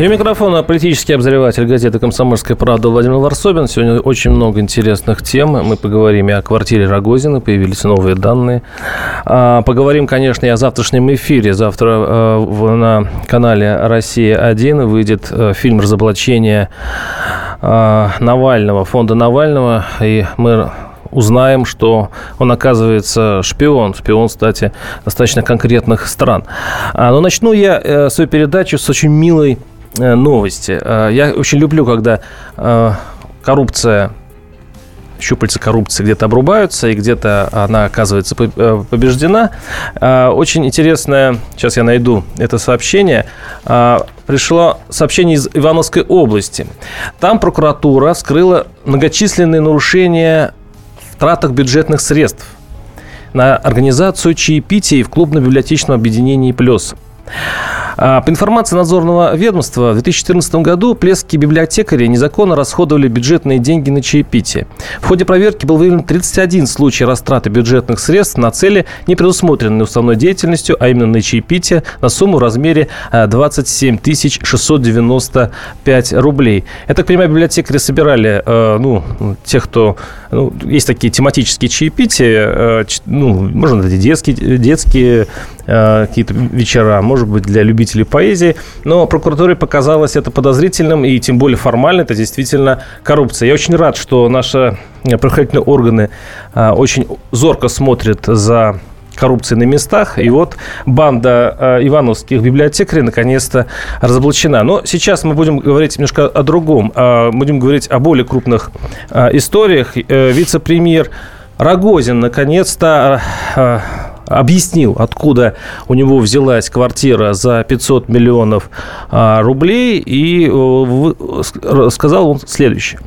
И у микрофона политический обозреватель газеты «Комсомольская правда» Владимир Варсобин. Сегодня очень много интересных тем. Мы поговорим и о квартире Рогозина, появились новые данные. А, поговорим, конечно, и о завтрашнем эфире. Завтра а, на канале «Россия-1» выйдет а, фильм разоблачения Навального, фонда Навального. И мы узнаем, что он оказывается шпион. Шпион, кстати, достаточно конкретных стран. Но начну я э, свою передачу с очень милой Э, новости. Э, я очень люблю, когда э, коррупция щупальца коррупции где-то обрубаются, и где-то она оказывается побеждена. Очень интересное, сейчас я найду это сообщение, пришло сообщение из Ивановской области. Там прокуратура скрыла многочисленные нарушения в тратах бюджетных средств на организацию чаепития в клубно-библиотечном объединении «Плюс». А, по информации надзорного ведомства, в 2014 году плесские библиотекари незаконно расходовали бюджетные деньги на чаепитие. В ходе проверки был выявлен 31 случай растраты бюджетных средств на цели, не предусмотренные уставной деятельностью, а именно на чаепитие на сумму в размере 27 а, 695 рублей. Я так понимаю, библиотекари собирали, а, ну, тех, кто... Ну, есть такие тематические чаепития, ну, можно детские, детские какие-то вечера, может быть, для любителей поэзии. Но прокуратуре показалось это подозрительным, и тем более формально это действительно коррупция. Я очень рад, что наши правоохранительные органы а, очень зорко смотрят за коррупции на местах. И вот банда э, ивановских библиотекарей наконец-то разоблачена. Но сейчас мы будем говорить немножко о другом. Э, будем говорить о более крупных э, историях. Э, вице-премьер Рогозин наконец-то э, объяснил, откуда у него взялась квартира за 500 миллионов а, рублей, и э, сказал он следующее.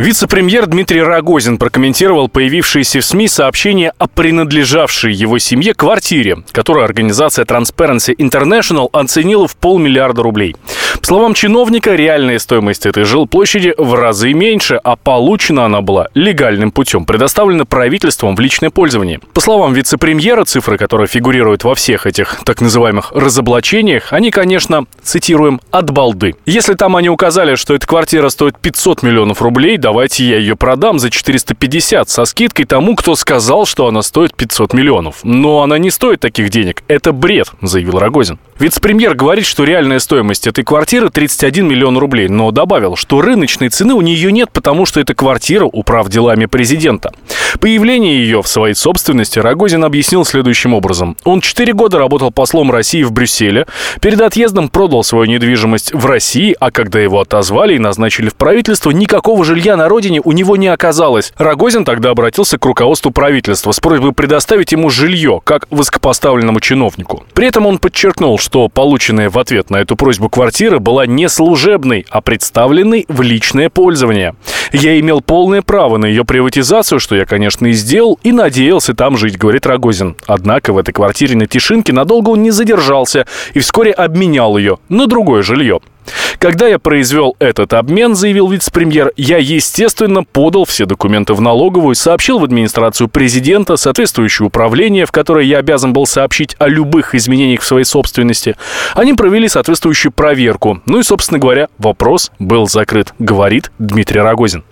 Вице-премьер Дмитрий Рогозин прокомментировал появившиеся в СМИ сообщения о принадлежавшей его семье квартире, которую организация Transparency International оценила в полмиллиарда рублей. По словам чиновника, реальная стоимость этой жилплощади в разы меньше, а получена она была легальным путем, предоставлена правительством в личное пользование. По словам вице-премьера, цифры, которые фигурируют во всех этих так называемых разоблачениях, они, конечно, цитируем, от балды. Если там они указали, что эта квартира стоит 500 миллионов рублей, да давайте я ее продам за 450 со скидкой тому, кто сказал, что она стоит 500 миллионов. Но она не стоит таких денег. Это бред, заявил Рогозин. Вице-премьер говорит, что реальная стоимость этой квартиры 31 миллион рублей, но добавил, что рыночной цены у нее нет, потому что это квартира управ делами президента. Появление ее в своей собственности Рогозин объяснил следующим образом. Он 4 года работал послом России в Брюсселе, перед отъездом продал свою недвижимость в России, а когда его отозвали и назначили в правительство, никакого жилья на родине у него не оказалось. Рогозин тогда обратился к руководству правительства с просьбой предоставить ему жилье, как высокопоставленному чиновнику. При этом он подчеркнул, что полученная в ответ на эту просьбу квартира была не служебной, а представленной в личное пользование. Я имел полное право на ее приватизацию, что я, конечно, и сделал, и надеялся там жить, говорит Рогозин. Однако в этой квартире на Тишинке надолго он не задержался и вскоре обменял ее на другое жилье. Когда я произвел этот обмен, заявил вице-премьер, я, естественно, подал все документы в налоговую, сообщил в администрацию президента, соответствующее управление, в которое я обязан был сообщить о любых изменениях в своей собственности. Они провели соответствующую проверку. Ну и, собственно говоря, вопрос был закрыт, говорит Дмитрий Рогозин.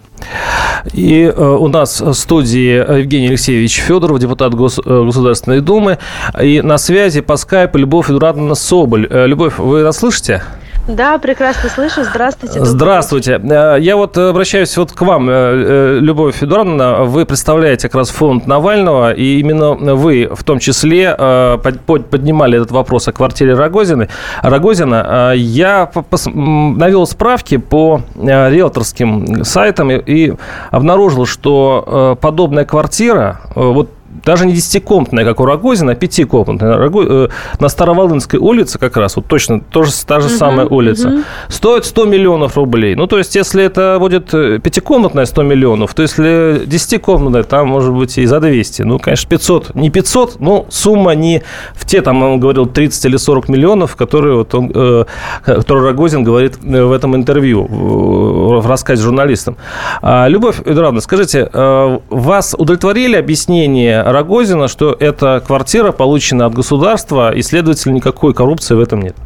И э, у нас в студии Евгений Алексеевич Федоров, депутат э, Государственной Думы. И на связи по скайпу Любовь Эдуардовна Соболь. Э, Любовь, вы нас слышите? Да, прекрасно слышу. Здравствуйте. Здравствуйте. Э, я вот обращаюсь вот к вам, э, э, Любовь Федоровна. Вы представляете как раз фонд Навального, и именно вы в том числе поднимали этот вопрос о квартире Рогозины. Рогозина. Я навел справки по риэлторским сайтам и обнаружил, что подобная квартира, вот даже не десятикомнатная, как у Рогозина, а пятикомнатная. Э, на Староволынской улице как раз, вот точно тоже та же самая улица, стоит 100 миллионов рублей. Ну, то есть, если это будет э, пятикомнатная 100 миллионов, то если десятикомнатная, там, может быть, и за 200. Ну, конечно, 500. Не 500, но сумма не в те, там, он говорил, 30 или 40 миллионов, которые, вот он, э, которые Рогозин говорит э, в этом интервью, в рассказе журналистам. А, Любовь Эдуардовна, скажите, вас удовлетворили объяснение Рогозина, что эта квартира получена от государства, и, следовательно, никакой коррупции в этом нет?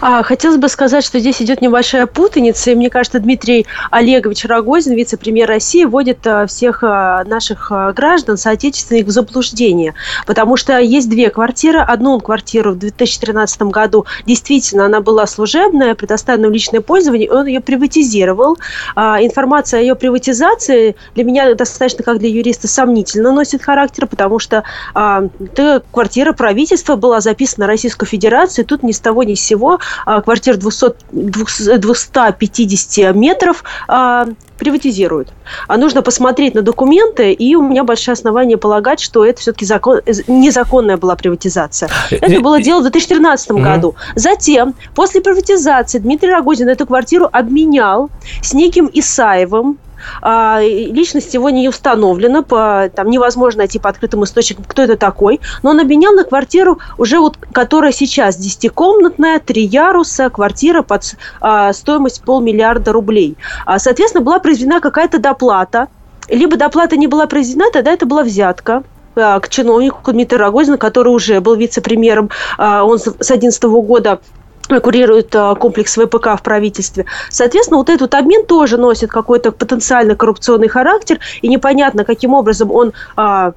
А, хотелось бы сказать, что здесь идет небольшая путаница, и мне кажется, Дмитрий Олегович Рогозин, вице-премьер России, вводит а, всех а, наших а, граждан, соотечественных в заблуждение, потому что есть две квартиры. Одну квартиру в 2013 году действительно она была служебная, предоставлена в личное пользование, он ее приватизировал. Информация о ее приватизации для меня достаточно, как для юриста, сомнительно носит характер, потому что эта квартира правительства была записана Российской Федерации, тут ни с того ни с сего всего квартир 200, 250 метров а, приватизируют. А нужно посмотреть на документы, и у меня большое основание полагать, что это все-таки закон, незаконная была приватизация. Это было дело в 2013 mm году. Затем, после приватизации, Дмитрий Рогозин эту квартиру обменял с неким Исаевым, личность его не установлена, по, там невозможно найти по открытым источникам, кто это такой, но он обменял на квартиру уже вот, которая сейчас десятикомнатная, три яруса, квартира под а, стоимость полмиллиарда рублей. А, соответственно, была произведена какая-то доплата, либо доплата не была произведена, тогда это была взятка а, к чиновнику Дмитрию Рогозину, который уже был вице-премьером, а, он с 2011 года курирует а, комплекс ВПК в правительстве. Соответственно, вот этот обмен тоже носит какой-то потенциально коррупционный характер, и непонятно, каким образом он а,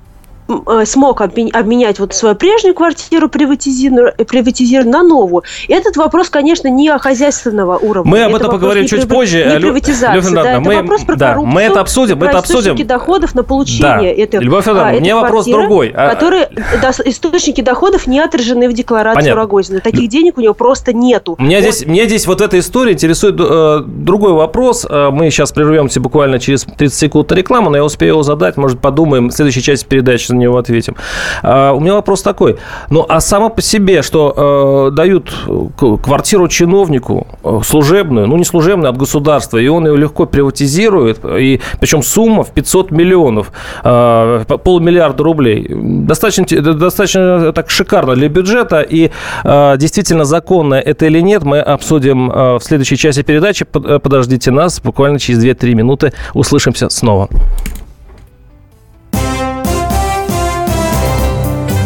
смог обменять вот свою прежнюю квартиру приватизированную, приватизированную на новую. И этот вопрос, конечно, не хозяйственного уровня. Мы об этом поговорим чуть при... позже. Не приватизация, Любовь да, это мы, вопрос про да, коррупцию, мы это обсудим, мы это обсудим. доходов на получение да. этой Любовь Федоровна, а, у меня вопрос другой. А... Которые, да, источники доходов не отражены в декларации Понятно. Рогозина. Таких денег у него просто нету. Меня, вот. здесь, меня здесь вот эта история интересует э, другой вопрос. Э, мы сейчас прервемся буквально через 30 секунд на рекламу, но я успею его задать. Может, подумаем, в следующей части передачи на него ответим. А, у меня вопрос такой. Ну, а само по себе, что э, дают квартиру чиновнику э, служебную, ну, не служебную, а от государства, и он ее легко приватизирует, и причем сумма в 500 миллионов, э, полмиллиарда рублей, достаточно, достаточно так шикарно для бюджета, и э, действительно законно это или нет, мы обсудим э, в следующей части передачи. Э, подождите нас, буквально через 2-3 минуты услышимся снова.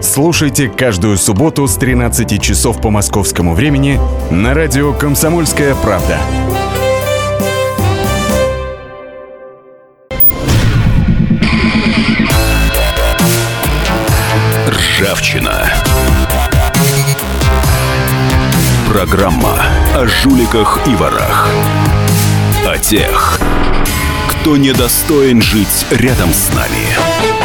Слушайте каждую субботу с 13 часов по московскому времени на радио «Комсомольская правда». Ржавчина. Программа о жуликах и ворах. О тех, кто недостоин жить рядом с нами.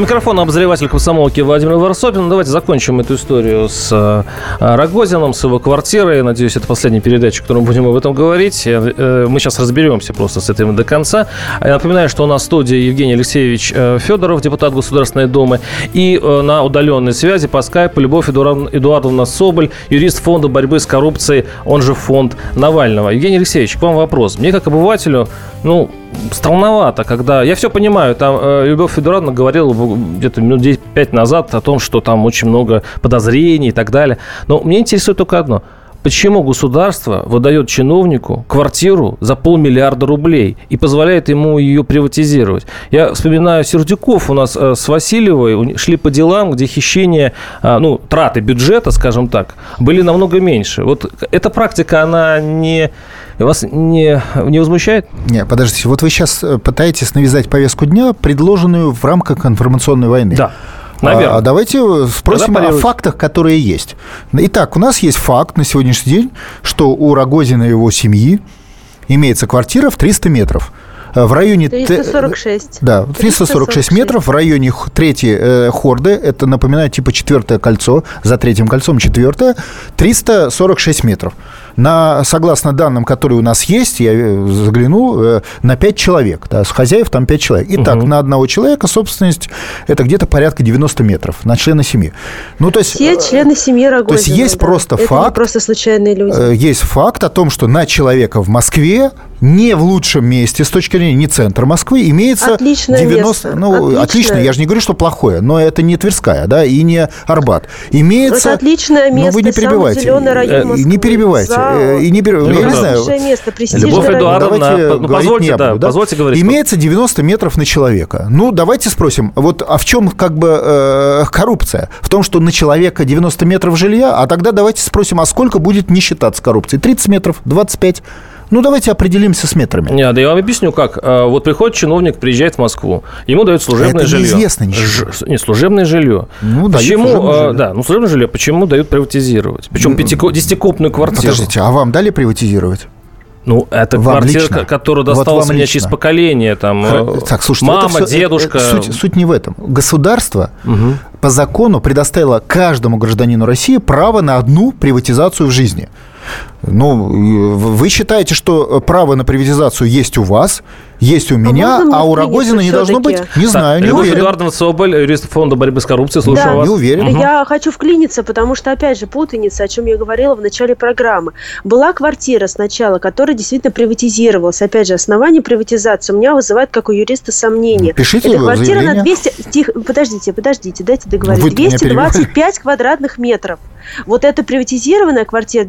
У микрофона обозреватель комсомолки Владимир Варсобин. Ну, давайте закончим эту историю с э, Рогозином, с его квартирой. Надеюсь, это последняя передача, которую мы будем об этом говорить. Э, э, мы сейчас разберемся просто с этим до конца. Я напоминаю, что у нас в студии Евгений Алексеевич Федоров, депутат Государственной Думы, и на удаленной связи по скайпу Любовь Эдуардовна Соболь, юрист фонда борьбы с коррупцией, он же фонд Навального. Евгений Алексеевич, к вам вопрос. Мне, как обывателю, ну, странновато, когда... Я все понимаю, там э, Любовь Федоровна говорила где-то минут 10-5 назад о том, что там очень много подозрений и так далее. Но мне интересует только одно. Почему государство выдает чиновнику квартиру за полмиллиарда рублей и позволяет ему ее приватизировать. Я вспоминаю Сердюков у нас э, с Васильевой шли по делам, где хищение, а, ну, траты бюджета, скажем так, были намного меньше. Вот эта практика, она не вас не, не возмущает? Не, подождите, вот вы сейчас э, пытаетесь навязать повестку дня, предложенную в рамках информационной войны. Да. Наверное. А давайте спросим о фактах, которые есть. Итак, у нас есть факт на сегодняшний день, что у Рогозина и его семьи имеется квартира в 300 метров. Э, в районе... 346. Да, 346 346. метров в районе третьей э, хорды, это напоминает типа четвертое кольцо, за третьим кольцом четвертое, 346 метров на, согласно данным, которые у нас есть, я э, заглянул, э, на 5 человек. Да, с хозяев там 5 человек. Итак, угу. на одного человека собственность это где-то порядка 90 метров на члена семьи. Ну, то есть, Все э, члены семьи Рогозина. То есть есть да. просто это факт. Не просто случайные люди. Есть факт о том, что на человека в Москве не в лучшем месте с точки зрения не центра Москвы имеется Отличное 90 место. ну отличное. отлично я же не говорю что плохое но это не Тверская да и не Арбат имеется это отличное место но вы не перебивайте район не перебивайте Зал. и не перебивайте я не знаю. Место Любовь Эдуардовна ну, позвольте не да, буду, да? позвольте говорить. Имеется 90 метров на человека. Ну давайте спросим вот а в чем как бы э, коррупция? В том что на человека 90 метров жилья а тогда давайте спросим а сколько будет не считаться коррупцией? 30 метров 25 ну, давайте определимся с метрами. Нет, да я вам объясню, как. А, вот приходит чиновник, приезжает в Москву, ему дают служебное Это жилье. Это неизвестно ничего. Ж... Нет, служебное жилье. Ну, почему, служебное а, жилье. Да, ну, служебное жилье почему дают приватизировать? Причем пятико... десятикопную квартиру. Подождите, а вам дали приватизировать? Ну, это вам квартира, лично? которая досталась вот мне через поколение. Там, э, так, слушайте, мама, все, дедушка. Суть, суть не в этом. Государство угу. по закону предоставило каждому гражданину России право на одну приватизацию в жизни. Ну, вы считаете, что право на приватизацию есть у вас, есть у меня, а, а у Рогозина не должно быть? Не так, знаю, не Любовь уверен. Эдуардовна Соболь, юрист фонда борьбы с коррупцией, слушаю да. вас. Не уверен. Угу. Я хочу вклиниться, потому что, опять же, путаница, о чем я говорила в начале программы. Была квартира сначала, которая действительно приватизировалась. Опять же, основание приватизации у меня вызывает, как у юриста, сомнения. Пишите Это квартира заявление. на 200... Тихо, подождите, подождите, дайте договорить. Вы 225 квадратных метров. Вот эта приватизированная квартира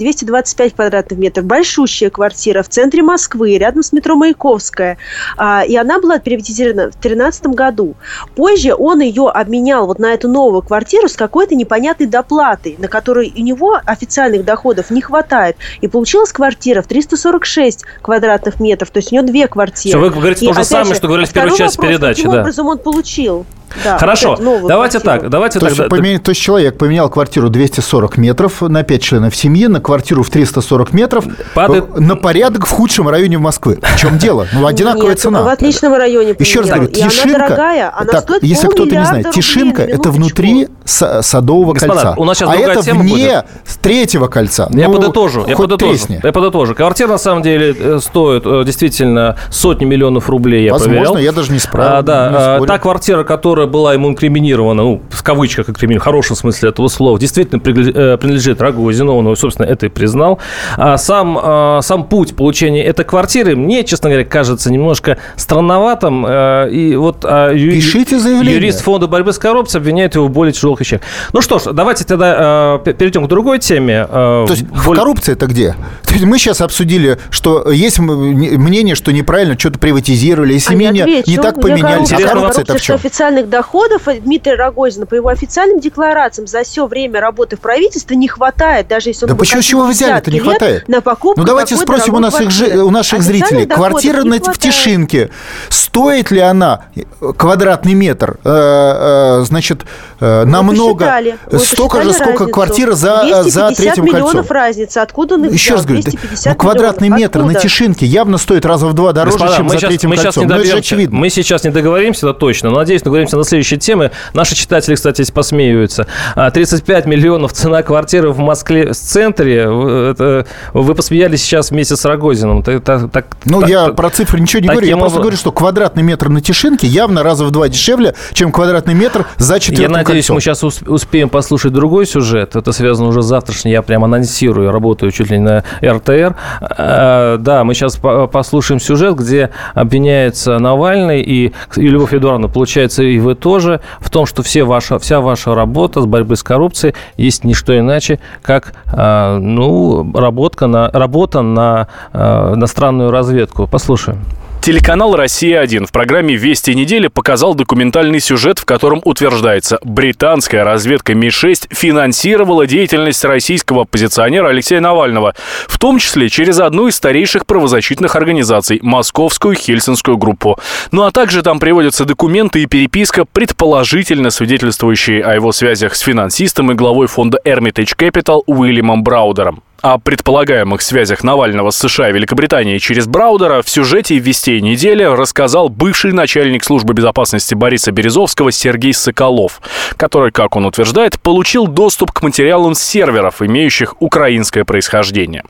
225 квадратных метров, большущая квартира в центре Москвы, рядом с метро Маяковская. А, и она была приватизирована в 2013 году. Позже он ее обменял вот на эту новую квартиру с какой-то непонятной доплатой, на которой у него официальных доходов не хватает. И получилась квартира в 346 квадратных метров. То есть у него две квартиры. Все, вы говорите и, то же самое, же, что говорили в первой части вопрос, передачи. Каким да. образом он получил? Да, Хорошо, вот давайте квартиру. так, давайте то так. Есть, поменя... то есть человек поменял квартиру 240 метров на 5 членов семьи на квартиру в 340 метров Падает... на порядок в худшем районе в Москве. В чем дело? Ну, одинаковая Нет, цена. в отличном районе Еще раз говорю, и Тишинка... она дорогая, она так, стоит если кто-то не знает, Тишинка – это внутри Садового Господа, кольца. у нас сейчас а другая это тема вне будет. третьего кольца. Я ну, подытожу, я подытожу, тресни. я подытожу. Квартира на самом деле э, стоит э, действительно сотни миллионов рублей, я Возможно, проверял. я даже не справил. А, да, а, та квартира, которая была ему инкриминирована, ну, в кавычках инкриминирована, в хорошем смысле этого слова, действительно э, принадлежит Рогозину, он, собственно, это и признал. А сам, а, сам путь получения этой квартиры мне, честно говоря, кажется немножко странноватым. И вот а, Пишите заявление. юрист фонда борьбы с коррупцией обвиняет его в более тяжелых вещах. Ну что ж, давайте тогда перейдем к другой теме. То есть более... коррупция это где? То есть мы сейчас обсудили, что есть мнение, что неправильно что-то приватизировали, и семьи а не так поменялись. А коррупция это в чем? официальных доходов Дмитрия Рогозина по его официальным декларациям за все время работы в правительстве не хватает, даже если он Да почему чего вы взяли это не хватает? На покупку ну давайте спросим у наших, у наших зрителей. Квартира на, в Тишинке, стоит ли она квадратный метр, э, э, значит, э, намного, столько же, сколько разницу. квартира за, за третьим миллионов кольцом? разница. Откуда он их Еще раз говорю, ну, квадратный миллионов. метр Откуда? на Тишинке явно стоит раза в два дороже, Господа, чем мы за сейчас, третьим мы кольцом. Сейчас не ну, это же добьемся. очевидно. Мы сейчас не договоримся, это точно. Но, надеюсь, договоримся на следующей теме. Наши читатели, кстати, посмеиваются. 35 миллионов цена квартиры в Москве в центре. Это, вы посмеялись сейчас вместе с Рогозиным. Это, так, ну, так, я так, про цифры ничего не говорю. Я просто говорю, что квадратный метр на Тишинке явно раза в два дешевле, чем квадратный метр за четвертым Я надеюсь, кольцом. мы сейчас успеем послушать другой сюжет. Это связано уже с завтрашним. Я прям анонсирую, работаю чуть ли не на РТР. Да, мы сейчас послушаем сюжет, где обвиняется Навальный и, и Любовь Эдуардовна, получается, и в вы тоже в том, что все ваша, вся ваша работа с борьбой с коррупцией есть не что иначе, как э, ну, работа на, работа на иностранную разведку. Послушаем. Телеканал «Россия-1» в программе «Вести недели» показал документальный сюжет, в котором утверждается, британская разведка Ми-6 финансировала деятельность российского оппозиционера Алексея Навального, в том числе через одну из старейших правозащитных организаций – Московскую Хельсинскую группу. Ну а также там приводятся документы и переписка, предположительно свидетельствующие о его связях с финансистом и главой фонда Hermitage Capital Уильямом Браудером. О предполагаемых связях Навального с США и Великобританией через Браудера в сюжете «Вестей недели» рассказал бывший начальник службы безопасности Бориса Березовского Сергей Соколов, который, как он утверждает, получил доступ к материалам серверов, имеющих украинское происхождение.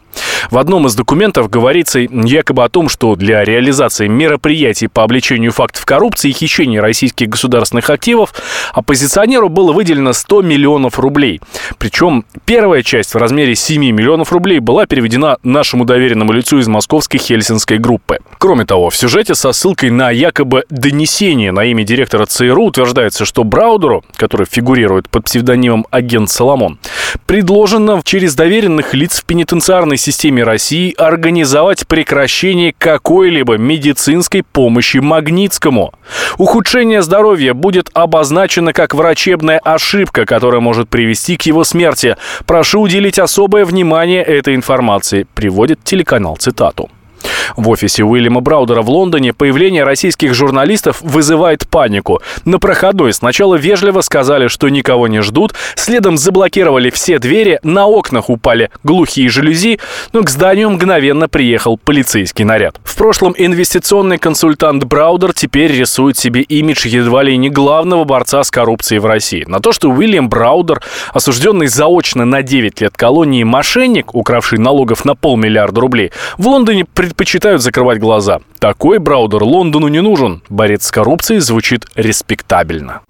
В одном из документов говорится якобы о том, что для реализации мероприятий по обличению фактов коррупции и хищения российских государственных активов оппозиционеру было выделено 100 миллионов рублей. Причем первая часть в размере 7 миллионов рублей была переведена нашему доверенному лицу из московской хельсинской группы. Кроме того, в сюжете со ссылкой на якобы донесение на имя директора ЦРУ утверждается, что Браудеру, который фигурирует под псевдонимом агент Соломон, предложено через доверенных лиц в пенитенциарной системе России организовать прекращение какой-либо медицинской помощи Магнитскому. Ухудшение здоровья будет обозначено как врачебная ошибка, которая может привести к его смерти. Прошу уделить особое внимание этой информации, приводит телеканал цитату. В офисе Уильяма Браудера в Лондоне появление российских журналистов вызывает панику. На проходной сначала вежливо сказали, что никого не ждут, следом заблокировали все двери, на окнах упали глухие жалюзи, но к зданию мгновенно приехал полицейский наряд. В прошлом инвестиционный консультант Браудер теперь рисует себе имидж едва ли не главного борца с коррупцией в России. На то, что Уильям Браудер, осужденный заочно на 9 лет колонии мошенник, укравший налогов на полмиллиарда рублей, в Лондоне предпочитает предпочитают закрывать глаза. Такой Браудер Лондону не нужен. Борец с коррупцией звучит респектабельно.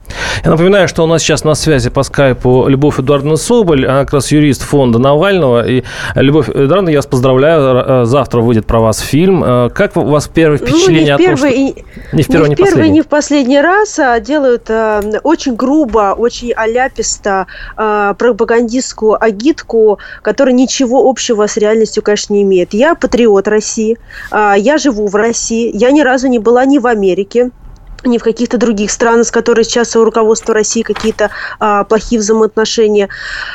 Я напоминаю, что у нас сейчас на связи по скайпу Любовь Эдуардовна Соболь, она как раз юрист фонда Навального. И, Любовь Эдуардовна, я вас поздравляю, завтра выйдет про вас фильм. Э, как у вас первое впечатление ну, не в первый, том, что... Не в первый, не, в первый, не в последний раз а делают а, очень грубо, очень аляписто а, пропагандистскую агитку, которая ничего общего с реальностью, конечно, не имеет. Я патриот России, а, я живу в России, я ни разу не была ни в Америке, ни в каких-то других странах, с которыми сейчас у руководства России какие-то а, плохие взаимоотношения.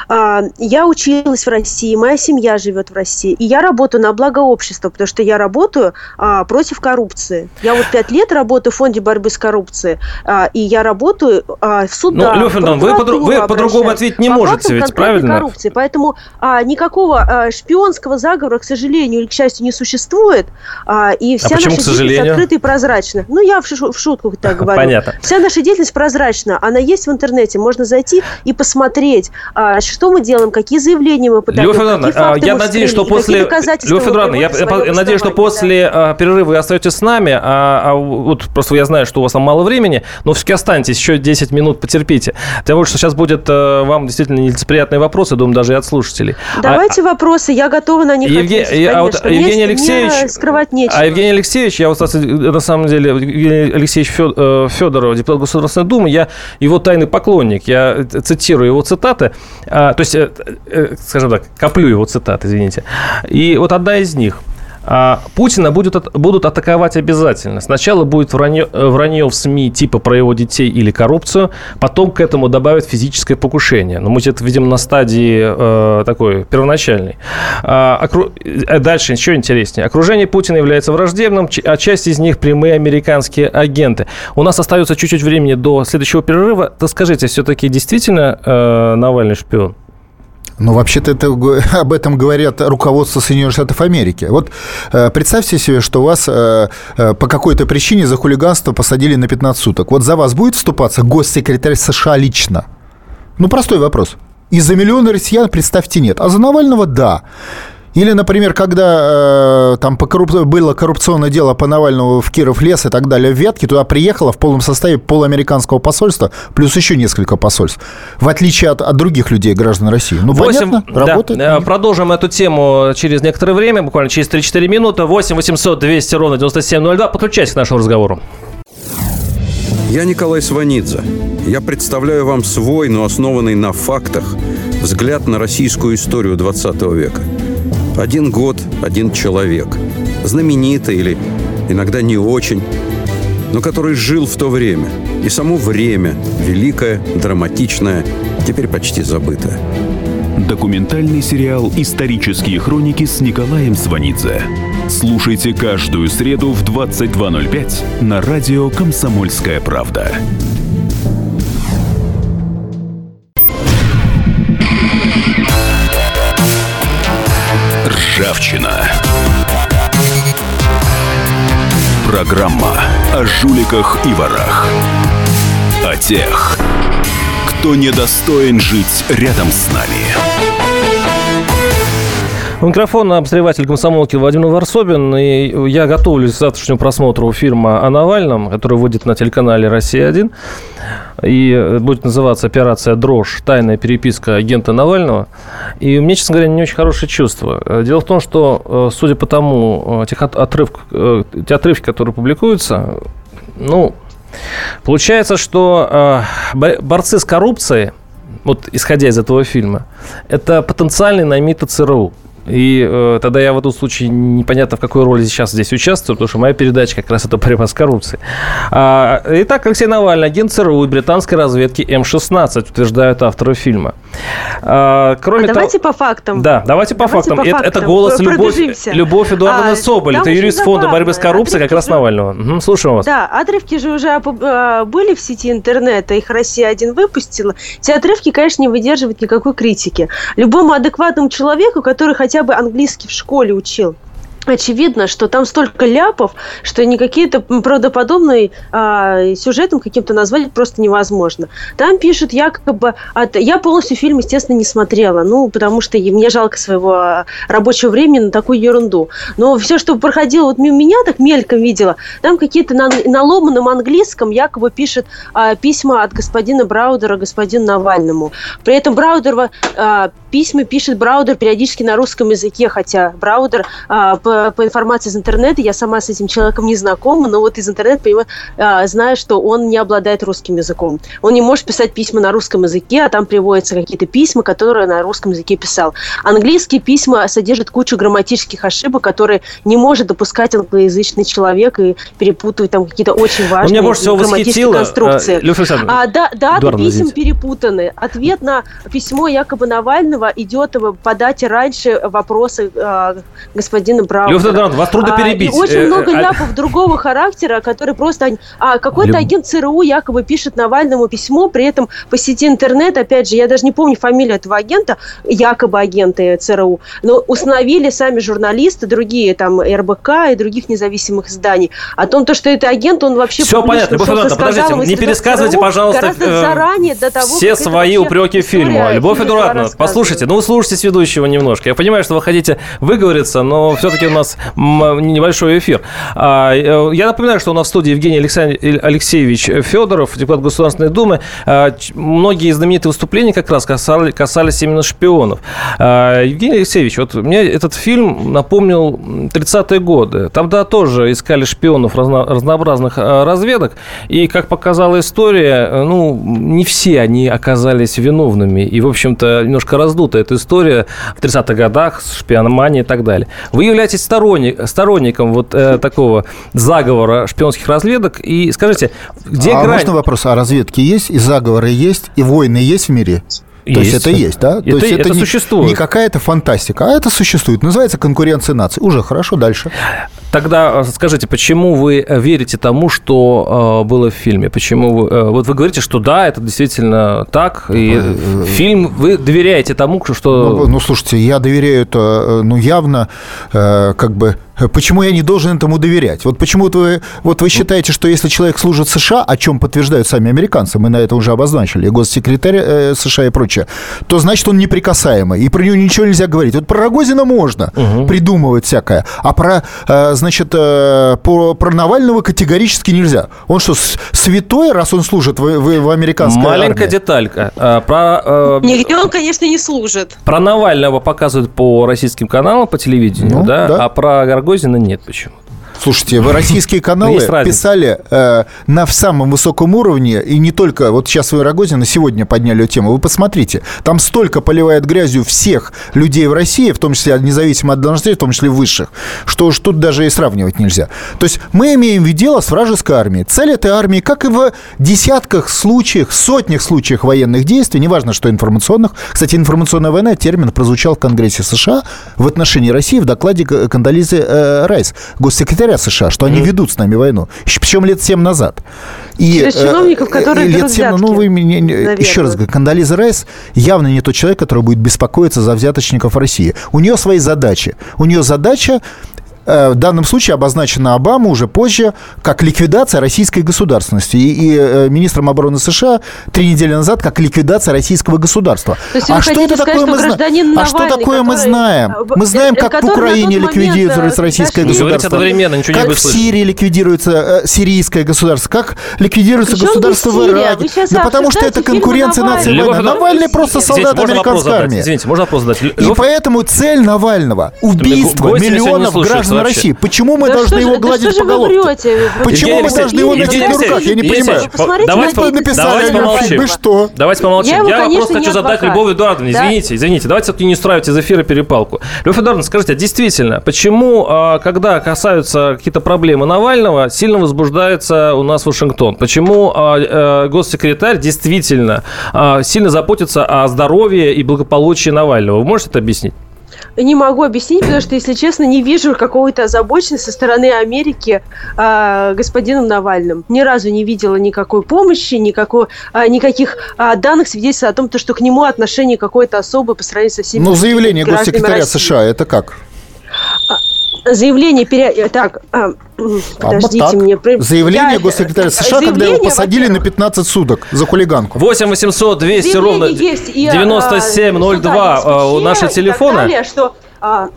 А, я училась в России, моя семья живет в России, и я работаю на благо общества, потому что я работаю а, против коррупции. Я вот пять лет работаю в фонде борьбы с коррупцией, а, и я работаю а, в судах. Ну, Лёфин, вы, по- вы по-другому ответить не можете, ведь правильно? Коррупции. Поэтому а, никакого а, шпионского заговора, к сожалению или к счастью, не существует, а, и вся а почему, наша деятельность открыта и прозрачна. Ну, я в, шу- в шутку так говорю. Понятно. Вся наша деятельность прозрачна. Она есть в интернете. Можно зайти и посмотреть, а, что мы делаем, какие заявления мы подаем. Лев Федоровна, а, я надеюсь, что после... Лев Федоровна, я, я надеюсь, что после да. перерыва вы остаетесь с нами. А, а вот просто я знаю, что у вас там мало времени, но все-таки останьтесь, еще 10 минут потерпите. Тем более, что сейчас будет э, вам действительно нелицеприятные вопросы, думаю, даже и от слушателей. Давайте а, вопросы, я готова на них Евге... ответить, а вот Евгений Алексеевич... скрывать нечего. А Евгений Алексеевич, я вот, на самом деле, Евгений Алексеевич э, Федорова, депутат Государственной Думы, я его тайный поклонник. Я цитирую его цитаты, а, то есть, э, э, скажем так, коплю его цитаты, извините. И вот одна из них – а Путина будет, будут атаковать обязательно. Сначала будет вранье, э, вранье в СМИ типа про его детей или коррупцию, потом к этому добавят физическое покушение. Но мы это видим на стадии э, такой первоначальной. А, окру... Э, дальше еще интереснее. Окружение Путина является враждебным, а часть из них прямые американские агенты. У нас остается чуть-чуть времени до следующего перерыва. То скажите, все-таки действительно э, Навальный шпион? Ну, вообще-то это, об этом говорят руководство Соединенных Штатов Америки. Вот э, представьте себе, что вас э, э, по какой-то причине за хулиганство посадили на 15 суток. Вот за вас будет вступаться госсекретарь США лично? Ну, простой вопрос. И за миллионы россиян, представьте, нет. А за Навального – да. Или, например, когда э, там по корруп... было коррупционное дело по Навальному в Киров лес и так далее, в Ветке, туда приехало в полном составе поламериканского посольства, плюс еще несколько посольств, в отличие от, от других людей, граждан России. Ну, 8, понятно, да, работает. Да, продолжим эту тему через некоторое время, буквально через 3-4 минуты. 8 800 200 ровно 9702. Подключайтесь к нашему разговору. Я Николай Сванидзе. Я представляю вам свой, но основанный на фактах, взгляд на российскую историю 20 века. Один год, один человек. Знаменитый или иногда не очень, но который жил в то время. И само время, великое, драматичное, теперь почти забытое. Документальный сериал «Исторические хроники» с Николаем Сванидзе. Слушайте каждую среду в 22.05 на радио «Комсомольская правда». Ржавчина. Программа о жуликах и ворах. О тех, кто недостоин жить рядом с нами. У микрофона обозреватель комсомолки Владимир Варсобин. И я готовлюсь к завтрашнему просмотру фильма о Навальном, который выйдет на телеканале «Россия-1». И будет называться «Операция «Дрожь. Тайная переписка агента Навального». И у меня, честно говоря, не очень хорошее чувство. Дело в том, что, э, судя по тому, э, тех отрыв, э, те отрывки, которые публикуются, ну, получается, что борцы с коррупцией, вот исходя из этого фильма, это потенциальные наймиты ЦРУ. И э, тогда я в этом случае непонятно, в какой роли сейчас здесь участвую, потому что моя передача как раз это борьба с коррупцией. А, итак, Алексей Навальный, агент ЦРУ и британской разведки М-16, утверждают авторы фильма. А, кроме а того... давайте по фактам. Да, давайте по давайте фактам. По это, фактам. это голос Любовь, Любовь Эдуардовна а, Соболь. Это юрист фонда борьбы с коррупцией как раз Навального. Угу, слушаем вас. Да, отрывки же уже а, были в сети интернета, их Россия-1 выпустила. Те отрывки, конечно, не выдерживают никакой критики. Любому адекватному человеку, который хотя бы английский в школе учил, очевидно, что там столько ляпов, что не какие-то правдоподобные а, сюжетом каким-то назвать просто невозможно. Там пишут якобы... От... Я полностью фильм, естественно, не смотрела, ну, потому что мне жалко своего рабочего времени на такую ерунду. Но все, что проходило вот мимо меня, так мельком видела, там какие-то на, на ломаном английском якобы пишет а, письма от господина Браудера господину Навальному. При этом Браудер а, письма пишет Браудер периодически на русском языке, хотя Браудер а, по по, информации из интернета, я сама с этим человеком не знакома, но вот из интернета понимаю, а, знаю, что он не обладает русским языком. Он не может писать письма на русском языке, а там приводятся какие-то письма, которые на русском языке писал. Английские письма содержат кучу грамматических ошибок, которые не может допускать англоязычный человек и перепутывать там какие-то очень важные больше всего грамматические конструкции. А, а, да, даты Эдуард, писем перепутаны. Ответ на письмо якобы Навального идет по дате раньше вопросы э, господина Брауна Лев Тодоров, вас трудно а, перебить. Очень э, много а ляпов другого характера, которые просто... А какой-то агент ЦРУ якобы пишет Навальному письмо, при этом по сети интернет, опять же, я даже не помню фамилию этого агента, якобы агенты ЦРУ, но установили сами журналисты, другие там РБК и других независимых изданий, о том, то, что это агент, он вообще... Все понятно, Любовь Эдуардовна, подождите, не пересказывайте, пожалуйста, гораздо э, заранее до того, все свои упреки фильма. Любовь Эдуардовна, послушайте, ну слушайте ведущего немножко. Я понимаю, что вы хотите выговориться, но все-таки нас небольшой эфир. А, э, я напоминаю, что у нас в студии Евгений Алексеевич Федоров, депутат Государственной Думы. А, многие знаменитые выступления как раз касались именно шпионов. А, Евгений Алексеевич, вот мне этот фильм напомнил 30-е годы. Тогда тоже искали шпионов разнообразных разведок. И, как показала история, ну, не все они оказались виновными. И, в общем-то, немножко раздута эта история в 30-х годах, шпиономания и так далее. Вы являетесь сторонник, сторонником вот э, такого заговора шпионских разведок. И скажите, где а грань? можно вопрос? А разведки есть, и заговоры есть, и войны есть в мире? То есть, это есть, да? Это, То есть это, это существует. Не какая-то фантастика, а это существует. Называется конкуренция наций. Уже хорошо, дальше. Тогда э, скажите, почему вы э, верите тому, что э, было в фильме? Почему вы, э, вот вы говорите, что да, это действительно так, и э, фильм вы доверяете тому, что... Ну, ну слушайте, я доверяю это, ну явно, э, как бы Почему я не должен этому доверять? Вот почему вот вы, вот вы считаете, что если человек служит США, о чем подтверждают сами американцы, мы на это уже обозначили, госсекретарь э, США и прочее, то значит он неприкасаемый, и про него ничего нельзя говорить. Вот про Рогозина можно угу. придумывать всякое, а про, э, значит, э, по, про Навального категорически нельзя. Он что, святой, раз он служит в, в, в американской Маленькая армии? деталька. А, про, э, Нигде он, конечно, не служит. Про Навального показывают по российским каналам, по телевидению, ну, да? да, а про Рогозина нет почему-то. Слушайте, вы российские каналы писали э, на самом высоком уровне, и не только, вот сейчас вы Рогозина сегодня подняли эту тему, вы посмотрите, там столько поливает грязью всех людей в России, в том числе независимо от должностей, в том числе высших, что уж тут даже и сравнивать нельзя. То есть мы имеем дело с вражеской армией. Цель этой армии, как и в десятках случаях, сотнях случаях военных действий, неважно, что информационных. Кстати, информационная война, термин прозвучал в Конгрессе США в отношении России в докладе Кандализы э, Райс, госсекретаря США, что они ведут с нами войну. Причем лет 7 назад. И, То есть чиновников, э, которые лет 7, ну, вы мне, еще раз говорю, Кандализа Райс явно не тот человек, который будет беспокоиться за взяточников России. У нее свои задачи. У нее задача Э, в данном случае обозначена Обама уже позже как ликвидация российской государственности. И, и э, министром обороны США три недели назад как ликвидация российского государства. а что это сказать, такое мы знаем? А что такое мы знаем? Мы знаем, как в Украине ликвидируется российское государство. одновременно, ничего как не в Сирии ликвидируется э, сирийское государство, как ликвидируется государство в Ираке. Да потому что это конкуренция нации войны. Навальный просто солдат американской армии. Извините, можно вопрос задать? И поэтому цель Навального – убийство миллионов граждан граждан России. Почему мы да должны его гладить да по головке? Почему мы должны его носить на руках? Я не понимаю. Давайте написали помолчим. Вы что? Давайте помолчим. Я вопрос хочу задать Любовь Эдуардовне. Извините, извините. Давайте все-таки не устраивать из эфира перепалку. Любовь Эдуардовна, скажите, а действительно, почему, а, когда касаются какие-то проблемы Навального, сильно возбуждается у нас Вашингтон? Почему а, э, госсекретарь действительно сильно заботится о здоровье и благополучии Навального? Вы можете это объяснить? Не могу объяснить, потому что, если честно, не вижу какого-то озабоченности со стороны Америки э, господином Навальным. Ни разу не видела никакой помощи, никакой, э, никаких э, данных свидетельств о том, что к нему отношение какое-то особое по сравнению со всеми Ну, заявление госсекретаря России. США, это как? Заявление пере... так а, подождите а, мне заявление я... госсекретаря США заявление, когда его посадили на 15 суток за хулиганку. 8 800 200 ровно 9702 а, у нашего телефона. далее, что а,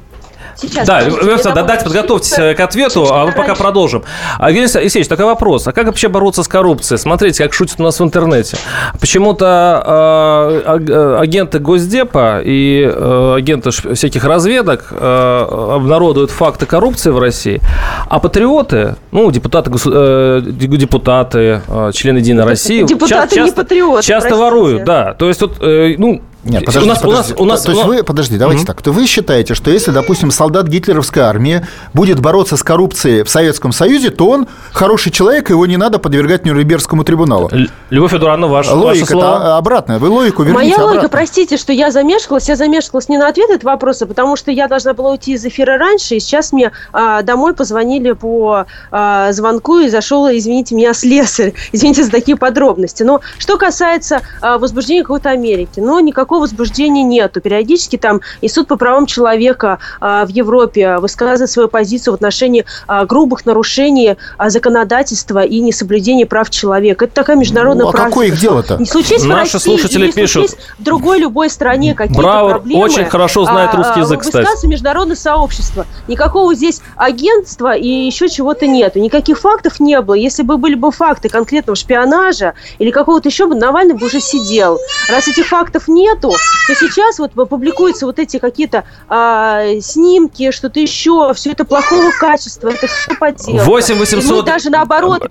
Сейчас. Да, Лев дайте подготовьтесь э, к ответу, а мы пока продолжим. А, Евгений Алексеевич, такой вопрос. А как вообще бороться с коррупцией? Смотрите, как шутят у нас в интернете. Почему-то э, агенты Госдепа и э, агенты всяких разведок э, обнародуют факты коррупции в России, а патриоты, ну, депутаты, э, депутаты э, члены Единой России... Депутаты часто, не патриоты, Часто простите. воруют, да. То есть, вот, э, ну, нет, подожди, у нас, подожди. У нас, у нас, то, есть вы, подожди, давайте mm-hmm. так. То вы считаете, что если, допустим, солдат гитлеровской армии будет бороться с коррупцией в Советском Союзе, то он хороший человек, его не надо подвергать Нюрнбергскому трибуналу? Любовь Федоровна, ваш, логика ваши слова. обратная. Вы логику верните Моя обратно. логика, простите, что я замешкалась. Я замешкалась не на ответ этого вопроса, потому что я должна была уйти из эфира раньше, и сейчас мне а, домой позвонили по а, звонку, и зашел, извините меня, слесарь. Извините за такие подробности. Но что касается а, возбуждения какой-то Америки, но никакого возбуждения нету. Периодически там и суд по правам человека а, в Европе высказывает свою позицию в отношении а, грубых нарушений а, законодательства и несоблюдения прав человека. Это такая международная ну, а практика. какое их дело-то? Не случись Наши в России, слушатели пишут. в другой любой стране какие-то Браво, проблемы. очень хорошо знает русский язык, кстати. международное сообщество. Никакого здесь агентства и еще чего-то нету. Никаких фактов не было. Если бы были бы факты конкретного шпионажа или какого-то еще, бы Навальный бы уже сидел. Раз этих фактов нету, то сейчас вот публикуются вот эти какие-то а, снимки, что-то еще, все это плохого качества, это все подделка. 8 800... даже наоборот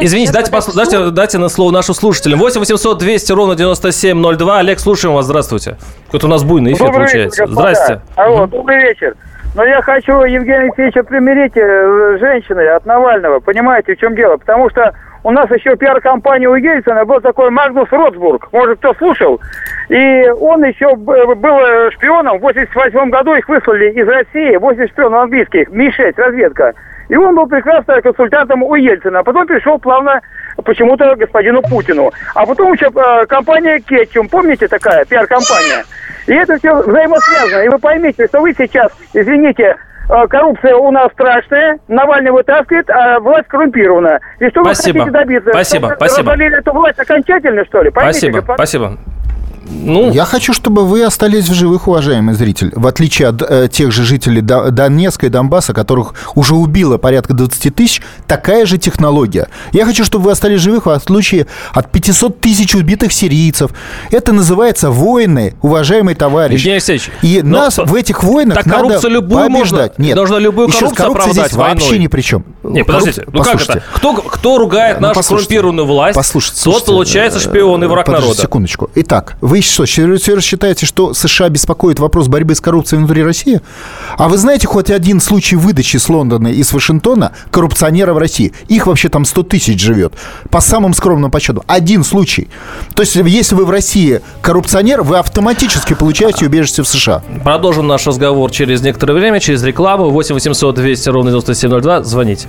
Извините, дайте, пос... дайте, дайте на слово нашу слушателям. 8 800 200 ровно 9702. Олег, слушаем вас, здравствуйте. Какой-то у нас буйный эфир добрый получается. Вечер, Здрасте. Алло, добрый вечер. Но я хочу Евгения Алексеевича примирить э, женщины от Навального. Понимаете, в чем дело? Потому что у нас еще пиар-компания у Ельцина был такой Магнус Ротсбург, может, кто слушал. И он еще был шпионом. В 88 году их выслали из России, 80 шпионов английских, Ми-6, разведка. И он был прекрасно консультантом у Ельцина. А потом пришел плавно почему-то господину Путину. А потом еще э, компания Кетчум, помните такая пиар-компания? И это все взаимосвязано. И вы поймите, что вы сейчас, извините, коррупция у нас страшная, Навальный вытаскивает, а власть коррумпирована. И что спасибо. вы хотите добиться? Спасибо, Чтобы спасибо. Развалили эту власть окончательно, что ли? Поймите, спасибо, спасибо. Ну, я хочу, чтобы вы остались в живых, уважаемый зритель. В отличие от э, тех же жителей Донецка и Донбасса, которых уже убило порядка 20 тысяч, такая же технология. Я хочу, чтобы вы остались в живых в отличие от 500 тысяч убитых сирийцев. Это называется войны, уважаемый товарищ. Евгений Алексеевич, и нас в этих войнах так надо любую побеждать. Можно, Нет, должна любую коррупцию Еще раз, коррупция здесь войной. вообще ни при чем. Не, подождите, ну как это? Кто, кто ругает ну, нашу коррумпированную власть, послушайте, тот получается шпион и враг народа. секундочку. Итак, вы что, считаете, что США беспокоит вопрос борьбы с коррупцией внутри России? А вы знаете хоть один случай выдачи с Лондона и с Вашингтона коррупционера в России? Их вообще там 100 тысяч живет. По самым скромным подсчетам. Один случай. То есть, если вы в России коррупционер, вы автоматически получаете убежище в США. Продолжим наш разговор через некоторое время, через рекламу. 8 800 200 ровно 9702. Звоните.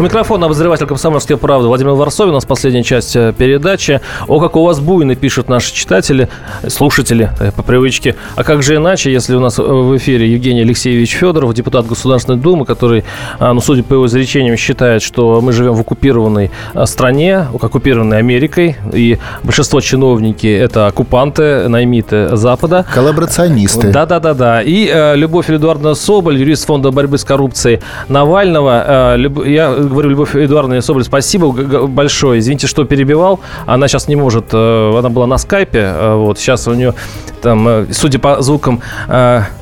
У микрофона обозреватель комсомольской правды Владимир Варсовин. У нас последняя часть э, передачи. О, как у вас буйно, пишут наши читатели, слушатели э, по привычке. А как же иначе, если у нас э, в эфире Евгений Алексеевич Федоров, депутат Государственной Думы, который, а, ну, судя по его изречениям, считает, что мы живем в оккупированной стране, оккупированной Америкой, и большинство чиновники – это оккупанты, наймиты Запада. Коллаборационисты. Да-да-да-да. И э, Любовь Эдуардовна Соболь, юрист Фонда борьбы с коррупцией Навального. Э, я говорю, Любовь Эдуардовна Соболь, спасибо большое. Извините, что перебивал. Она сейчас не может, э, она была на скайпе, э, вот, сейчас у нее там, э, судя по звукам,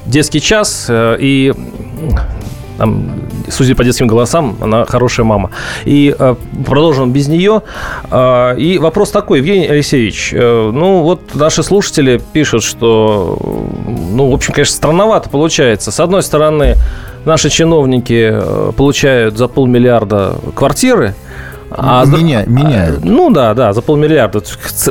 детский час, и там, судя по детским голосам, она хорошая мама. И э, продолжим без нее. Э, и вопрос такой, Евгений Алексеевич, э, ну вот наши слушатели пишут, что, ну, в общем, конечно, странновато получается. С одной стороны, наши чиновники э, получают за полмиллиарда квартиры, а Меня, за... меняют. Ну да, да, за полмиллиарда.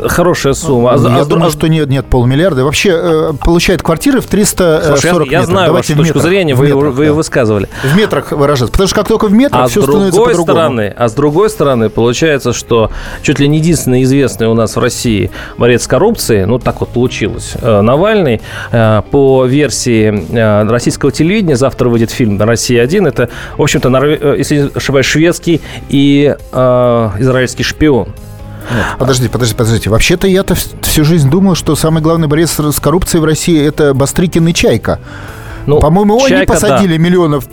Хорошая сумма. А, я а, думаю, а... что нет, нет, полмиллиарда. Вообще э, получает квартиры в 340 Слушай, я, метров. Я знаю Давайте вашу точку зрения, вы, метрах, вы да. высказывали. В метрах выражаться. Потому что как только в метрах, а все с другой становится стороны, А с другой стороны, получается, что чуть ли не единственный известный у нас в России борец коррупции, ну так вот получилось, э, Навальный, э, по версии э, российского телевидения, завтра выйдет фильм «Россия-1», это, в общем-то, если не ошибаюсь, шведский и э, израильский шпион. Нет, подождите, подождите, подождите. Вообще-то я-то всю жизнь думал, что самый главный борец с коррупцией в России это Бастрыкин и Чайка. Ну, По-моему, они посадили да. миллионов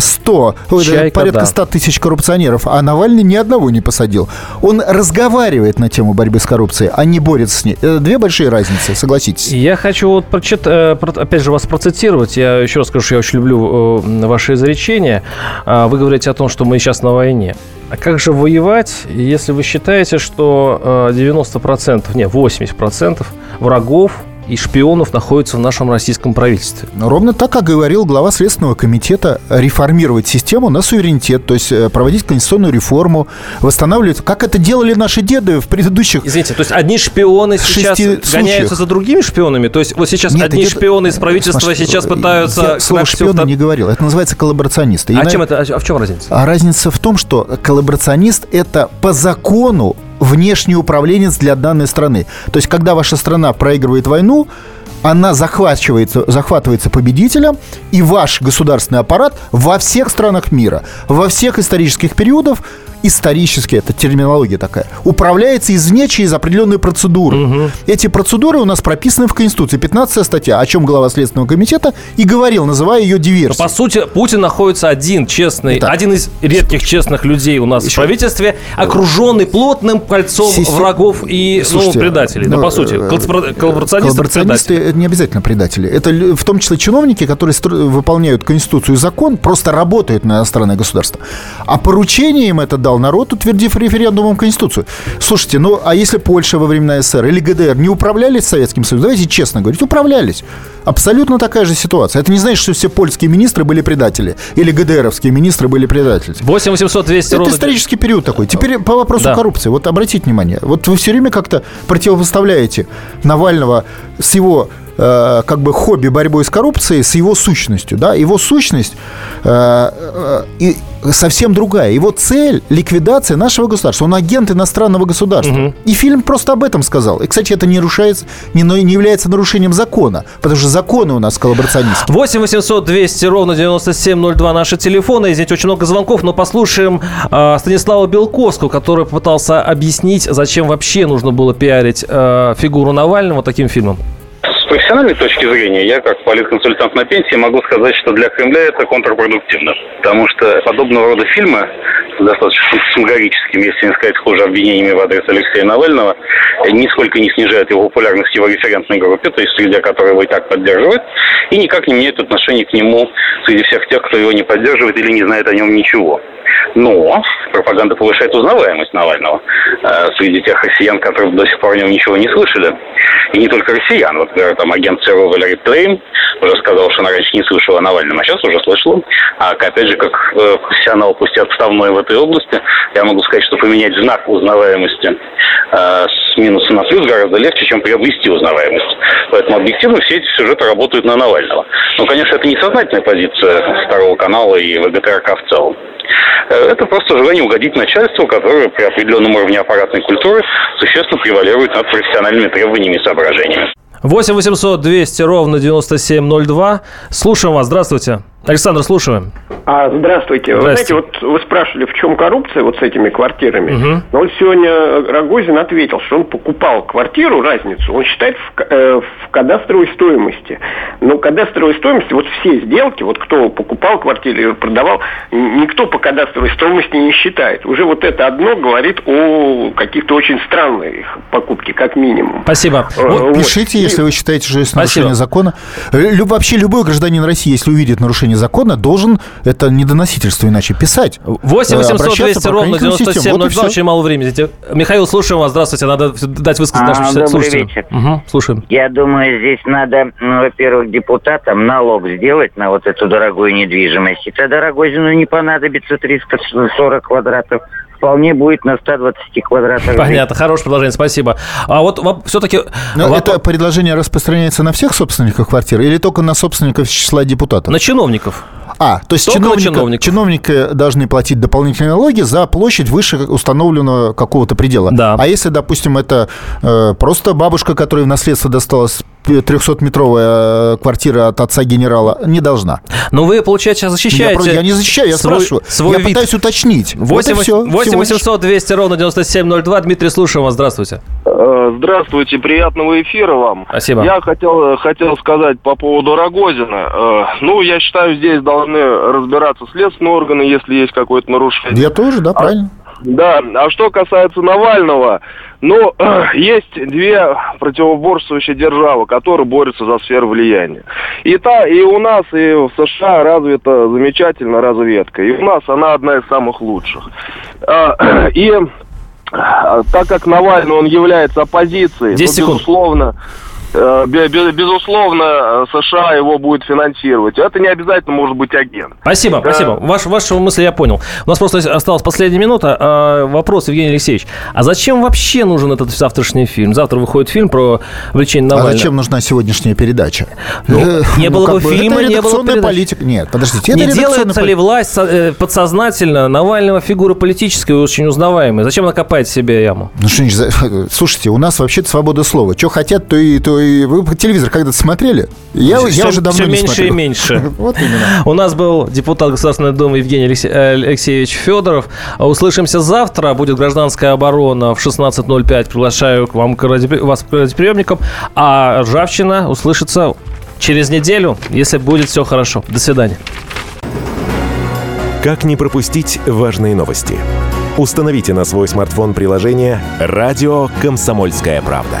100, Чайка, порядка 100 тысяч коррупционеров, а Навальный ни одного не посадил. Он разговаривает на тему борьбы с коррупцией, а не борется с ней. Это две большие разницы, согласитесь. Я хочу вот прочитать, э, опять же, вас процитировать. Я еще раз скажу, что я очень люблю э, ваши изречения. А, вы говорите о том, что мы сейчас на войне. А как же воевать, если вы считаете, что 90%, э, не, 80% врагов и шпионов находятся в нашем российском правительстве. Но ровно так, как говорил глава Следственного комитета, реформировать систему на суверенитет, то есть э, проводить конституционную реформу, восстанавливать, как это делали наши деды в предыдущих... Извините, то есть одни шпионы сейчас гоняются за другими шпионами? То есть вот сейчас Нет, одни шпионы из правительства Маш, сейчас пытаются... Я слово шпиона не говорил, это называется коллаборационисты. А, чем это, а в чем разница? А разница в том, что коллаборационист – это по закону внешний управленец для данной страны. То есть, когда ваша страна проигрывает войну, она захватывается, захватывается победителем, и ваш государственный аппарат во всех странах мира, во всех исторических периодах исторически, это терминология такая, управляется извне через определенные процедуры. Угу. Эти процедуры у нас прописаны в Конституции. 15 статья, о чем глава Следственного комитета и говорил, называя ее диверсией. по сути, Путин находится один честный, Итак, один из редких честных людей у нас еще, в правительстве, окруженный плотным кольцом си- врагов и Слушайте, ну, предателей. Ну, по сути, э, коллаборационисты, коллаборационисты не обязательно предатели. Это в том числе чиновники, которые выполняют Конституцию и закон, просто работают на иностранное государство. А поручение им это дал народ, утвердив референдумом Конституцию. Слушайте, ну а если Польша во времена СССР или ГДР не управлялись Советским Союзом, давайте честно говорить, управлялись. Абсолютно такая же ситуация. Это не значит, что все польские министры были предатели или ГДРовские министры были предатели. 8 800 200 Это исторический период такой. Теперь по вопросу да. коррупции. Вот обратите внимание. Вот вы все время как-то противопоставляете Навального с его э, как бы хобби борьбой с коррупцией с его сущностью. Да? Его сущность э, э, и совсем другая. Его цель – ликвидация нашего государства. Он агент иностранного государства. Угу. И фильм просто об этом сказал. И, кстати, это не, нарушается, не, не является нарушением закона, потому что законы у нас коллаборационисты. 8 800 200 ровно 9702 наши телефоны. Здесь очень много звонков, но послушаем э, Станислава Белковского, который попытался объяснить, зачем вообще нужно было пиарить э, фигуру Навального таким фильмом профессиональной точки зрения, я как политконсультант на пенсии могу сказать, что для Кремля это контрпродуктивно. Потому что подобного рода фильмы достаточно символическими, если не сказать хуже, обвинениями в адрес Алексея Навального, нисколько не снижают его популярность в его референтной группе, то есть среди которой его и так поддерживают, и никак не меняют отношение к нему среди всех тех, кто его не поддерживает или не знает о нем ничего. Но пропаганда повышает узнаваемость Навального э, среди тех россиян, которые до сих пор о нем ничего не слышали. И не только россиян. Вот, например, там агент ЦРУ Валерий Плейн уже сказал, что она раньше не слышала о Навальном, а сейчас уже слышала. А опять же, как э, профессионал, пусть и отставной в этой области, я могу сказать, что поменять знак узнаваемости э, с минуса на плюс гораздо легче, чем приобрести узнаваемость. Поэтому объективно все эти сюжеты работают на Навального. Ну, конечно, это не сознательная позиция Второго канала и ВГТРК в целом. Э, это просто желание угодить начальству, которое при определенном уровне аппаратной культуры существенно превалирует над профессиональными требованиями и соображениями. 8 800 200 ровно 9702. Слушаем вас. Здравствуйте. Александр, слушаем. А, здравствуйте. Вы знаете, вот вы спрашивали, в чем коррупция вот с этими квартирами. Угу. Но вот сегодня Рогозин ответил, что он покупал квартиру, разницу, он считает в, э, в кадастровой стоимости. Но кадастровой стоимости, вот все сделки, вот кто покупал квартиру или продавал, никто по кадастровой стоимости не считает. Уже вот это одно говорит о каких-то очень странных покупке, как минимум. Спасибо. Э, вот, вот. Пишите, если вы считаете, что есть нарушение Спасибо. закона. Люб, вообще любой гражданин России, если увидит нарушение закона, должен это недоносительство иначе писать. 8 800 200 ровно 9702. Вот очень мало времени. Михаил, слушаем вас. Здравствуйте. Надо дать высказать а, нашим Добрый слушателям. вечер. Угу, слушаем. Я думаю, здесь надо, ну, во-первых, депутатам налог сделать на вот эту дорогую недвижимость. И тогда Рогозину не понадобится 340 квадратов вполне будет на 120 квадратах. Понятно, хорошее предложение, спасибо. А вот все-таки... Но вопрос... это предложение распространяется на всех собственников квартир или только на собственников числа депутатов? На чиновников. А, то есть чиновника, чиновники должны платить дополнительные налоги за площадь выше установленного какого-то предела. Да. А если, допустим, это э, просто бабушка, которой в наследство досталось 300-метровая э, квартира от отца генерала не должна. Но вы, получается, защищаете... Я, я не защищаю, я свой, спрашиваю. Свой я вид. пытаюсь уточнить. 8, вот все, 8 800 200 ровно 9702. Дмитрий, слушаем вас. Здравствуйте. Э, здравствуйте, приятного эфира вам. Спасибо. Я хотел, хотел сказать по поводу Рогозина. Э, ну, я считаю, здесь должны разбираться следственные органы, если есть какое-то нарушение. Я тоже, да, правильно. А, да, а что касается Навального, ну, есть две противоборствующие державы, которые борются за сферу влияния. И, та, и у нас, и в США развита замечательная разведка. И у нас она одна из самых лучших. А, и а, так как Навальный, он является оппозицией, то, безусловно, Э, безусловно, США его будет финансировать. Это не обязательно может быть агент. Спасибо, да. спасибо. Ваш, вашу мысль я понял. У нас просто осталась последняя минута. А, вопрос, Евгений Алексеевич. А зачем вообще нужен этот завтрашний фильм? Завтра выходит фильм про влечение Навального. А зачем нужна сегодняшняя передача? Ну, не было ну, бы фильма, не было бы политика. Нет, подождите. Не делается ли власть э, подсознательно Навального фигура политическая очень узнаваемая? Зачем она копает себе яму? Ну, что, слушайте, у нас вообще-то свобода слова. Что хотят, то и то вы телевизор когда-то смотрели? Я, все, я уже давно все не меньше смотрю. и меньше. Вот именно. У нас был депутат Государственной Думы Евгений э, Алексеевич Федоров. Услышимся завтра. Будет гражданская оборона в 16.05. Приглашаю к вам к вас к радиоприемникам. А ржавчина услышится через неделю, если будет все хорошо. До свидания. Как не пропустить важные новости? Установите на свой смартфон приложение «Радио Комсомольская правда».